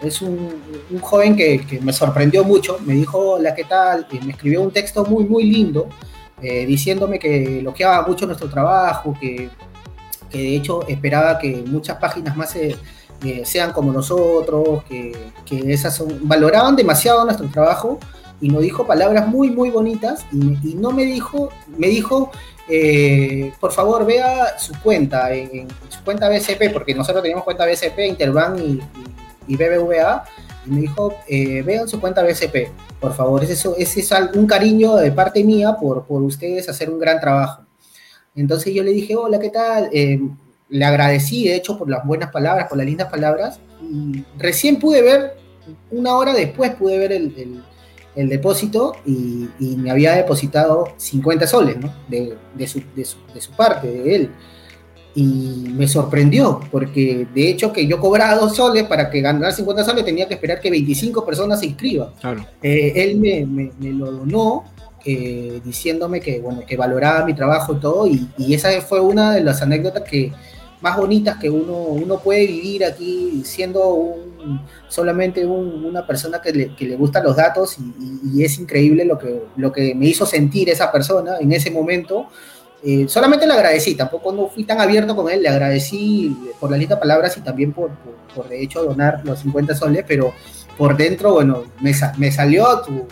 es un, joven que, me sorprendió mucho, me dijo, hola, ¿qué tal? Me escribió un texto muy, muy lindo, eh, diciéndome que loqueaba mucho nuestro trabajo, que, de hecho esperaba que muchas páginas más eh, sean como nosotros, que, esas son, valoraban demasiado nuestro trabajo y nos dijo palabras muy, muy bonitas y, no me dijo, me dijo, eh, por favor vea su cuenta, en, su cuenta BCP, porque nosotros teníamos cuenta BCP, Interbank y BBVA, y me dijo, eh, vean su cuenta BCP, por favor, ese, ese es un cariño de parte mía por, por ustedes hacer un gran trabajo. Entonces yo le dije, hola, ¿qué tal? Eh, le agradecí, de hecho, por las buenas palabras, por las lindas palabras, y recién pude ver, una hora después pude ver el, depósito y, me había depositado 50 soles, ¿no? De, de, su, de su parte, de él y me sorprendió, porque de hecho que yo cobraba dos soles para que ganar 50 soles tenía que esperar que 25 personas se inscriban. Eh, él me, me, lo donó eh, diciéndome que, bueno, que valoraba mi trabajo y todo, y, y, esa fue una de las anécdotas que más bonitas que uno, uno puede vivir aquí siendo un, solamente una persona que le, que le, gustan los datos y, y, es increíble lo que, lo que me hizo sentir esa persona en ese momento eh, solamente le agradecí, tampoco no fui tan abierto con él, le agradecí por las listas palabras y también por, por, de hecho donar los 50 soles, pero por dentro, bueno, me, me salió su,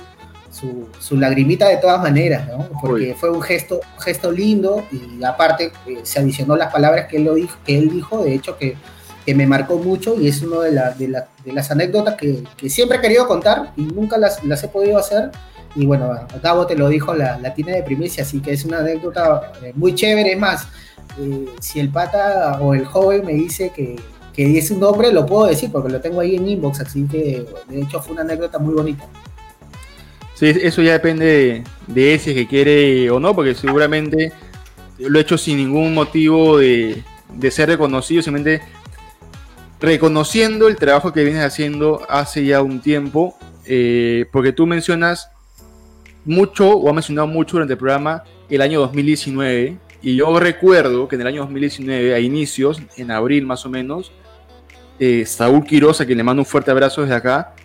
su, lagrimita de todas maneras, ¿no? Porque fue un gesto, gesto lindo y aparte eh, se adicionó las palabras que él, lo dijo, que él dijo, de hecho que, que me marcó mucho y es una de, de las anécdotas que, siempre he querido contar y nunca las, las he podido hacer y bueno, Gabo te lo dijo, la, la tiene de primicia, así que es una anécdota eh, muy chévere. Es más, eh, si el pata o el joven me dice que, es un nombre, lo puedo decir porque lo tengo ahí en inbox, así que de hecho fue una anécdota muy bonita. Sí, eso ya depende de, ese que quiere o no, porque seguramente lo he hecho sin ningún motivo de ser reconocido, simplemente reconociendo el trabajo que vienes haciendo hace ya un tiempo, eh, porque tú mencionas mucho, o ha mencionado mucho durante el programa, el año 2019. Y yo recuerdo que en el año 2019, a inicios, en abril más o menos, eh, Saúl Quiroz, a quien le mando un fuerte abrazo desde acá,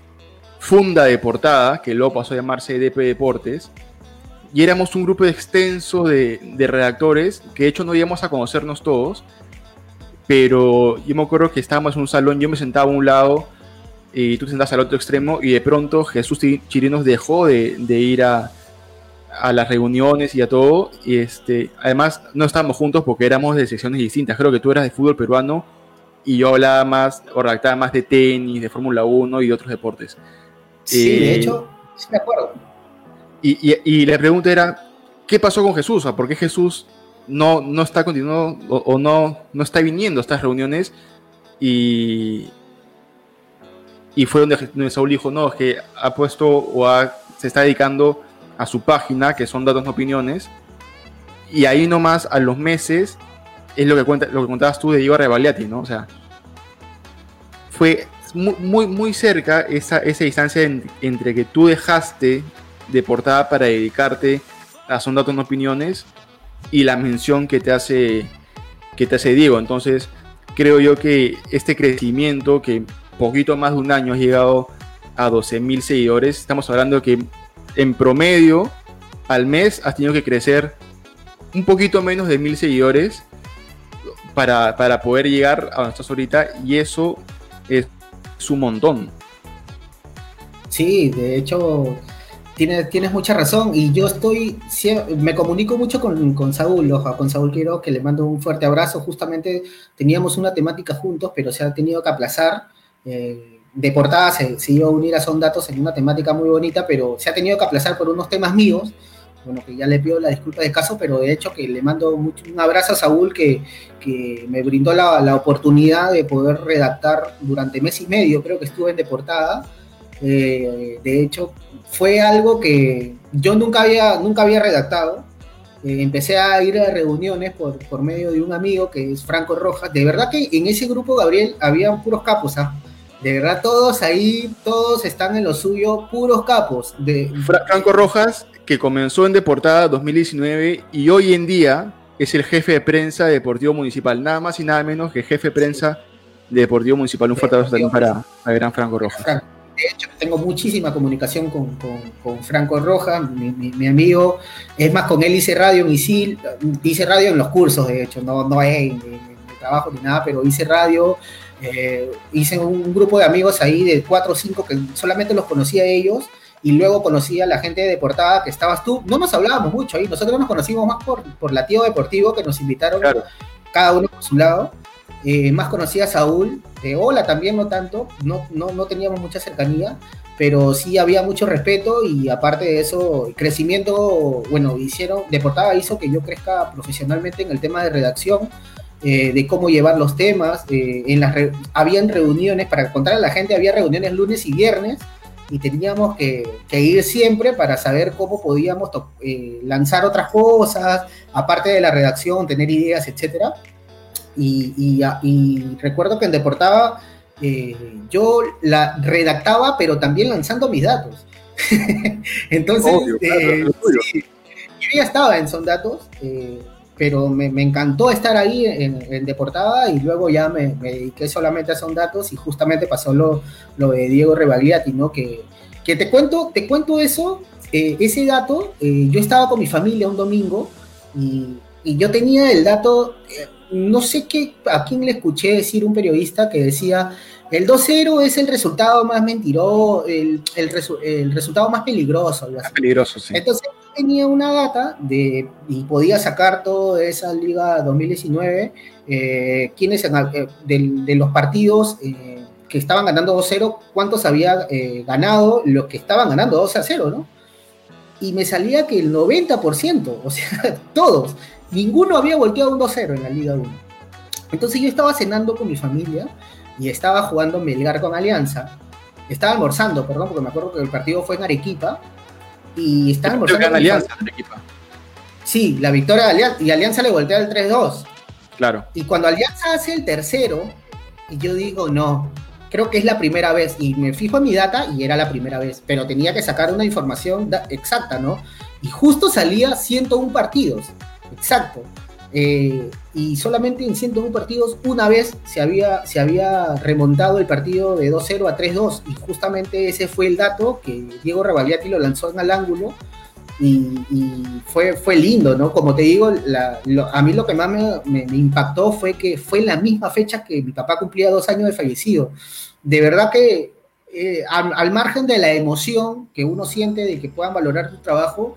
funda de portada, que luego pasó a llamarse EDP Deportes, y éramos un grupo extenso de, de redactores, que de hecho no íbamos a conocernos todos, pero yo me acuerdo que estábamos en un salón, yo me sentaba a un lado y tú te sentas al otro extremo y de pronto Jesús Chirinos dejó de, ir a, las reuniones y a todo. Y este, además no estábamos juntos porque éramos de secciones distintas. Creo que tú eras de fútbol peruano y yo hablaba más o redactaba más de tenis, de Fórmula 1 y de otros deportes. Sí, de eh, hecho, sí me acuerdo. Y, la pregunta era, ¿qué pasó con Jesús? ¿Por qué Jesús no, no está continuando o, no, no está viniendo a estas reuniones? Y, y fue donde, Saúl dijo, no, es que ha puesto o se está dedicando a su página, que son datos no opiniones, y ahí nomás a los meses es lo que, cuenta, lo que contabas tú de Ibar Revaliati, ¿no? O sea, fue muy, muy, cerca esa, esa distancia entre que tú dejaste de portada para dedicarte a Son Datos No Opiniones y la mención que te hace, que te hace Diego. Entonces, creo yo que este crecimiento que poquito más de un año has llegado a 12.000 seguidores. Estamos hablando que en promedio al mes has tenido que crecer un poquito menos de 1.000 seguidores para, poder llegar a donde estás ahorita y eso es, un montón. Sí, de hecho tienes, tienes mucha razón y yo estoy, me comunico mucho con, con Saúl, ojo, con Saúl Quiero, que le mando un fuerte abrazo. Justamente teníamos una temática juntos, pero se ha tenido que aplazar eh, de portada se, iba a unir a Son Datos en una temática muy bonita, pero se ha tenido que aplazar por unos temas míos. Bueno, que ya le pido la disculpa de caso, pero de hecho que le mando mucho, un abrazo a Saúl que, que me brindó la, la, oportunidad de poder redactar durante mes y medio, creo que estuve en Deportada. Eh, de hecho, fue algo que yo nunca había, nunca había redactado. Eh, empecé a ir a reuniones por, por medio de un amigo que es Franco Rojas. De verdad que en ese grupo, Gabriel, había puros capos, ¿ah? De verdad, todos ahí, todos están en lo suyo, puros capos. De... Franco Rojas, que comenzó en Deportada 2019 y hoy en día es el jefe de prensa de Deportivo Municipal, nada más y nada menos que jefe de prensa de Deportivo Municipal. Un fuerte abrazo también para, para gran Franco Rojas. De hecho, tengo muchísima comunicación con, con, Franco Rojas, mi, amigo. Es más, con él hice radio en ISIL, hice radio en los cursos, de hecho, no, no es en, en trabajo ni nada, pero hice radio eh, hice un grupo de amigos ahí de cuatro o cinco que solamente los conocía a ellos y luego conocí a la gente de Portada que estabas tú. No nos hablábamos mucho ahí, nosotros nos conocimos más por, por Latido Deportivo que nos invitaron cada uno por su lado. Eh, más conocía Saúl, de Ola también no tanto, no, no, no teníamos mucha cercanía, pero sí había mucho respeto y aparte de eso, crecimiento, bueno, hicieron, Deportada hizo que yo crezca profesionalmente en el tema de redacción, eh, de cómo llevar los temas, eh, en las habían reuniones, para contar a la gente, había reuniones lunes y viernes, y teníamos que, ir siempre para saber cómo podíamos eh, lanzar otras cosas, aparte de la redacción, tener ideas, etc. Y, y, recuerdo que en Deportaba eh, yo la redactaba, pero también lanzando mis datos. Entonces, eh, yo ya estaba en Son Datos, pero me, encantó estar ahí en, en Deportada y luego ya me, dediqué solamente a Son Datos y justamente pasó lo, lo de Diego Rebagliati, ¿no? Que, que te cuento, te cuento eso, eh, ese dato, eh, yo estaba con mi familia un domingo y, y yo tenía el dato, eh, no sé qué, a quién le escuché decir un periodista que decía, el 2-0 es el resultado más mentiroso, el, el, el resultado más peligroso. Más peligroso, sí. Entonces, tenía una data de, y podía sacar toda esa liga 2019, eh, quiénes eh, de, los partidos eh, que estaban ganando 2-0, cuántos había eh, ganado los que estaban ganando 2-0, ¿no? Y me salía que el 90%, o sea, todos, ninguno había volteado un 2-0 en la Liga 1. Entonces yo estaba cenando con mi familia y estaba jugando Melgar con Alianza. Estaba almorzando, perdón, porque me acuerdo que el partido fue en Arequipa y están Alianza Sí, la victoria de Alianza y Alianza le voltea el 3-2. Claro. Y cuando Alianza hace el tercero, y yo digo, no, creo que es la primera vez. Y me fijo en mi data y era la primera vez. Pero tenía que sacar una información exacta, ¿no? Y justo salía 101 partidos. Exacto. Eh, y solamente en 101 partidos una vez se había, se había remontado el partido de 2-0 a 3-2 y justamente ese fue el dato que Diego Rebagliati lo lanzó en el ángulo y, fue, fue lindo, ¿no? Como te digo, a mí lo que más me, impactó fue que fue la misma fecha que mi papá cumplía dos años de fallecido. De verdad que eh, al, margen de la emoción que uno siente de que puedan valorar tu trabajo,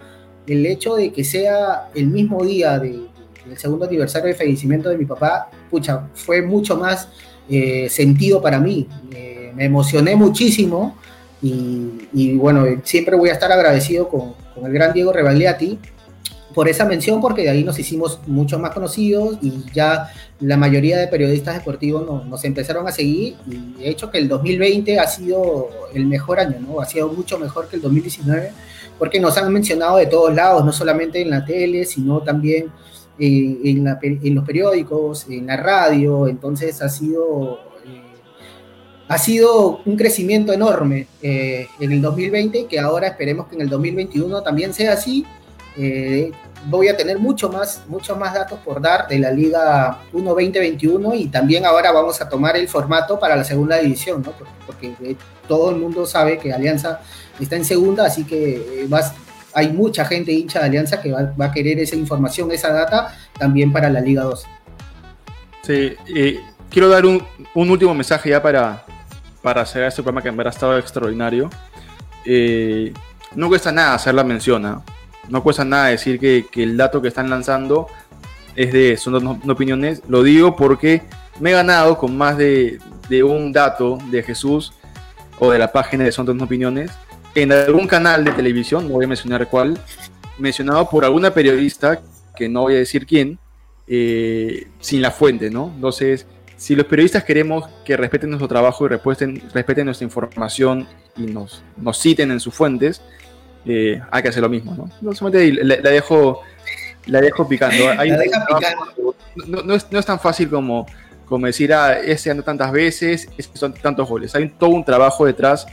el hecho de que sea el mismo día de, el segundo aniversario de fallecimiento de mi papá, pucha, fue mucho más eh, sentido para mí. me emocioné muchísimo y, bueno, siempre voy a estar agradecido con, el gran Diego Rebagliati por esa mención, porque de ahí nos hicimos mucho más conocidos y ya la mayoría de periodistas deportivos nos empezaron a seguir y he hecho que el 2020 ha sido el mejor año, ¿no? Ha sido mucho mejor que el 2019 porque nos han mencionado de todos lados, no solamente en la tele, sino también en, los periódicos, en la radio, entonces ha sido, eh, ha sido un crecimiento enorme eh, en el 2020, que ahora esperemos que en el 2021 también sea así. Eh, voy a tener mucho más, muchos más datos por dar de la Liga 1 2021 y también ahora vamos a tomar el formato para la segunda división, ¿no? porque, porque todo el mundo sabe que Alianza está en segunda, así que vas, hay mucha gente hincha de Alianza que va, a querer esa información, esa data, también para la Liga 2. Sí, quiero dar un, último mensaje ya para, para hacer este programa que me ha estado extraordinario. Eh, no cuesta nada hacer la mención, ¿ah? no cuesta nada decir que, el dato que están lanzando es de son dos opiniones. Lo digo porque me he ganado con más de, de un dato de Jesús o de la página de Son dos opiniones en algún canal de televisión, no voy a mencionar cuál, mencionado por alguna periodista, que no voy a decir quién, eh, sin la fuente, ¿no? Entonces, si los periodistas queremos que respeten nuestro trabajo y respeten, respeten nuestra información y nos, nos citen en sus fuentes, eh, hay que hacer lo mismo, ¿no? No, la, dejo, la dejo picando. No, es, no, es, tan fácil como, como decir, ah, ese anda tantas veces, son tantos goles. Hay todo un trabajo detrás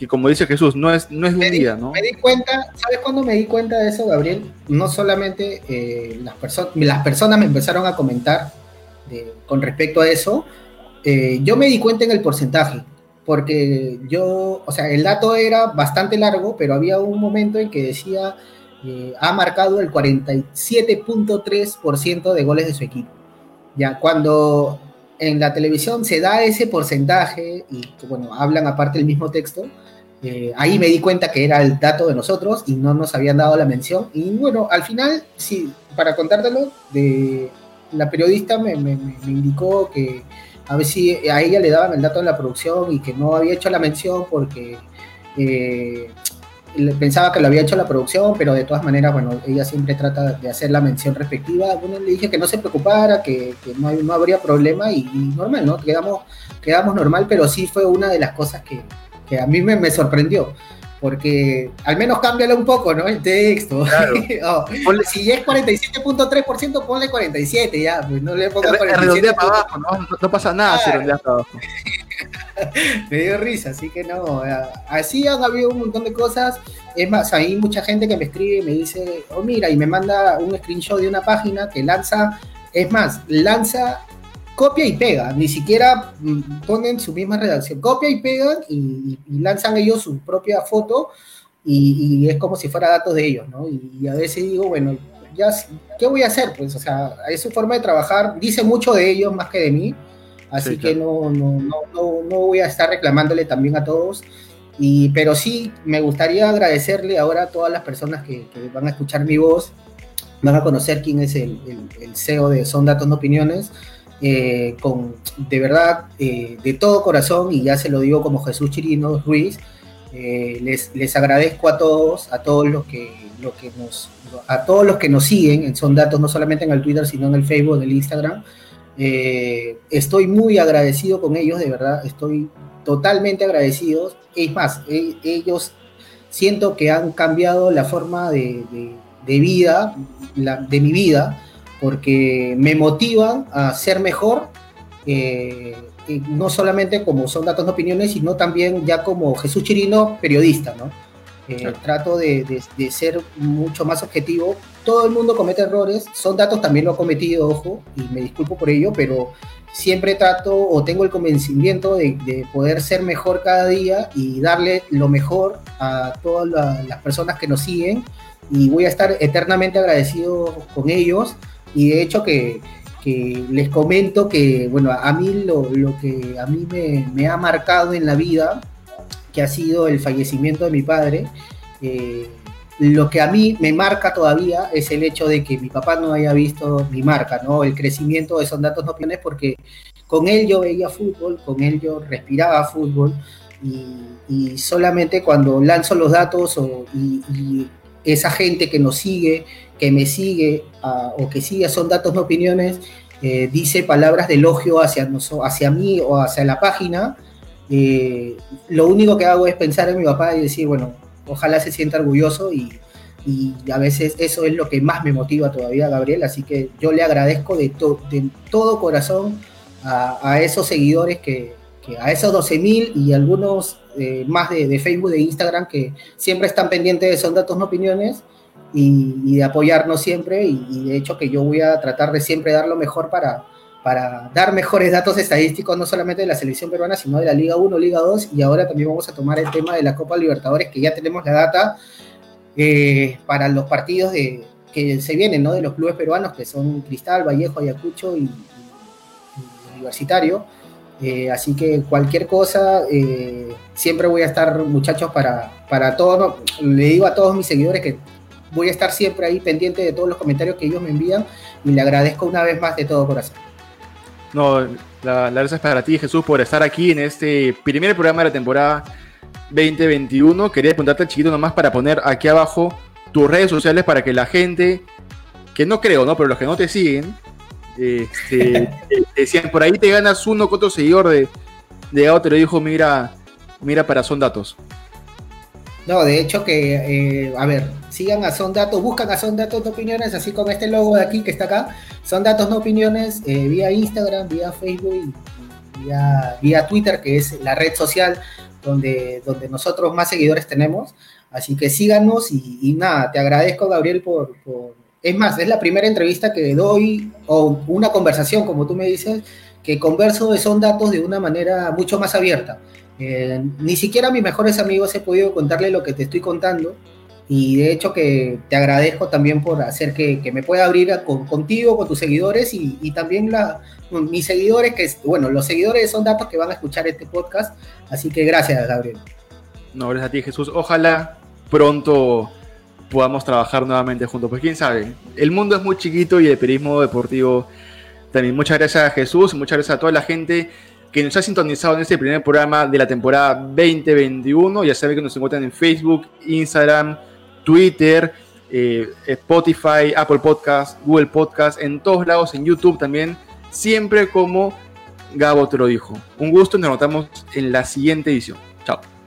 que como dice Jesús, no es, no es un día, ¿no? Me di cuenta, ¿sabes cuándo me di cuenta de eso, Gabriel? No solamente eh, las, las personas me empezaron a comentar con respecto a eso, eh, yo me di cuenta en el porcentaje, porque yo, o sea, el dato era bastante largo, pero había un momento en que decía, eh, ha marcado el 47.3% de goles de su equipo. Ya, cuando en la televisión se da ese porcentaje y, bueno, hablan aparte el mismo texto, eh, ahí me di cuenta que era el dato de nosotros y no nos habían dado la mención. Y bueno, al final, sí, para contártelo, de, la periodista me, indicó que a ver si a ella le daban el dato de la producción y que no había hecho la mención porque eh, pensaba que lo había hecho la producción, pero de todas maneras, bueno, ella siempre trata de hacer la mención respectiva. Bueno, le dije que no se preocupara, que, no, habría problema y, normal, ¿no? Quedamos, quedamos normal, pero sí fue una de las cosas que, que a mí me, me sorprendió porque al menos cámbialo un poco, ¿no? El texto. Claro. oh, si es 47.3%, ponle 47 ya, pues no le pongas 47. para abajo, ¿no? No pasa nada si para abajo. Me dio risa, así que no. Así han habido un montón de cosas. Es más, hay mucha gente que me escribe y me dice, oh mira, y me manda un screenshot de una página que lanza, es más, lanza copia y pega, ni siquiera mm, ponen su misma redacción, copia y pegan y, lanzan ellos su propia foto y, es como si fuera datos de ellos, ¿no? Y, a veces digo, bueno, ya, ¿qué voy a hacer? Pues, o sea, es su forma de trabajar, dice mucho de ellos más que de mí, así que no, no, no, no, voy a estar reclamándole también a todos. Y, pero sí, me gustaría agradecerle ahora a todas las personas que, van a escuchar mi voz, van a conocer quién es el, el, el CEO de Son Datos No Opiniones. Eh, con de verdad, eh, de todo corazón, y ya se lo digo como Jesús Chirino Ruiz, eh, les, les, agradezco a todos, a todos los que, lo que nos, a todos los que nos siguen, en son datos no solamente en el Twitter, sino en el Facebook, en el Instagram. estoy muy agradecido con ellos, de verdad, estoy totalmente agradecido. Es más, e, ellos siento que han cambiado la forma de, de, vida, de mi vida porque me motivan a ser mejor, eh, no solamente como son datos de opiniones, sino también ya como Jesús Chirino, periodista, ¿no? Eh, trato de, ser mucho más objetivo. Todo el mundo comete errores, son datos también lo he cometido, ojo, y me disculpo por ello, pero siempre trato o tengo el convencimiento de, poder ser mejor cada día y darle lo mejor a todas las personas que nos siguen y voy a estar eternamente agradecido con ellos y de hecho que, les comento que, bueno, a mí lo, que a mí me, ha marcado en la vida, que ha sido el fallecimiento de mi padre, eh, lo que a mí me marca todavía es el hecho de que mi papá no haya visto mi marca, ¿no? El crecimiento de esos datos no tienes porque con él yo veía fútbol, con él yo respiraba fútbol y, solamente cuando lanzo los datos y esa gente que nos sigue, que me sigue o que sigue Son Datos No Opiniones, eh, dice palabras de elogio hacia, hacia mí o hacia la página, eh, lo único que hago es pensar en mi papá y decir, bueno, ojalá se sienta orgulloso y, a veces eso es lo que más me motiva todavía, Gabriel, así que yo le agradezco de, de todo corazón a, esos seguidores que, a esos 12.000 y algunos eh, más de, Facebook, de Instagram, que siempre están pendientes de Son Datos No Opiniones y, de apoyarnos siempre y, de hecho que yo voy a tratar de siempre dar lo mejor para, para dar mejores datos estadísticos, no solamente de la selección peruana, sino de la Liga 1, Liga 2 y ahora también vamos a tomar el tema de la Copa Libertadores, que ya tenemos la data eh, para los partidos de, que se vienen, ¿no? De los clubes peruanos, que son Cristal, Vallejo, Ayacucho y, Universitario. Eh, así que cualquier cosa, eh, siempre voy a estar, muchachos, para, para todos. Le digo a todos mis seguidores que voy a estar siempre ahí pendiente de todos los comentarios que ellos me envían y le agradezco una vez más de todo corazón. No, la, la gracias para ti, Jesús, por estar aquí en este primer programa de la temporada 2021. Quería preguntarte, chiquito, nomás para poner aquí abajo tus redes sociales para que la gente, que no creo, ¿no? Pero los que no te siguen, este, decían, por ahí te ganas uno con otro seguidor de, de te lo dijo, mira, mira para Son Datos. No, de hecho que, eh, a ver, sigan a Son Datos, buscan a Son Datos No Opiniones, así como este logo de aquí que está acá, Son Datos No Opiniones, eh, vía Instagram, vía Facebook y vía, Twitter, que es la red social donde, donde nosotros más seguidores tenemos. Así que síganos y, nada, te agradezco Gabriel por, Es más, es la primera entrevista que doy, o una conversación, como tú me dices, que converso de Son Datos de una manera mucho más abierta. Eh, ni siquiera a mis mejores amigos he podido contarle lo que te estoy contando y de hecho que te agradezco también por hacer que, me pueda abrir contigo, con tus seguidores y, también la, mis seguidores, que bueno, los seguidores son datos que van a escuchar este podcast, así que gracias Gabriel. No, gracias a ti Jesús, ojalá pronto podamos trabajar nuevamente juntos, pues quién sabe, el mundo es muy chiquito y el periodismo deportivo También muchas gracias a Jesús, muchas gracias a toda la gente que nos ha sintonizado en este primer programa de la temporada 2021. Ya saben que nos encuentran en Facebook, Instagram, Twitter, eh, Spotify, Apple Podcast, Google Podcast, en todos lados, en YouTube también, siempre como Gabo te lo dijo. Un gusto y nos notamos en la siguiente edición. Chao.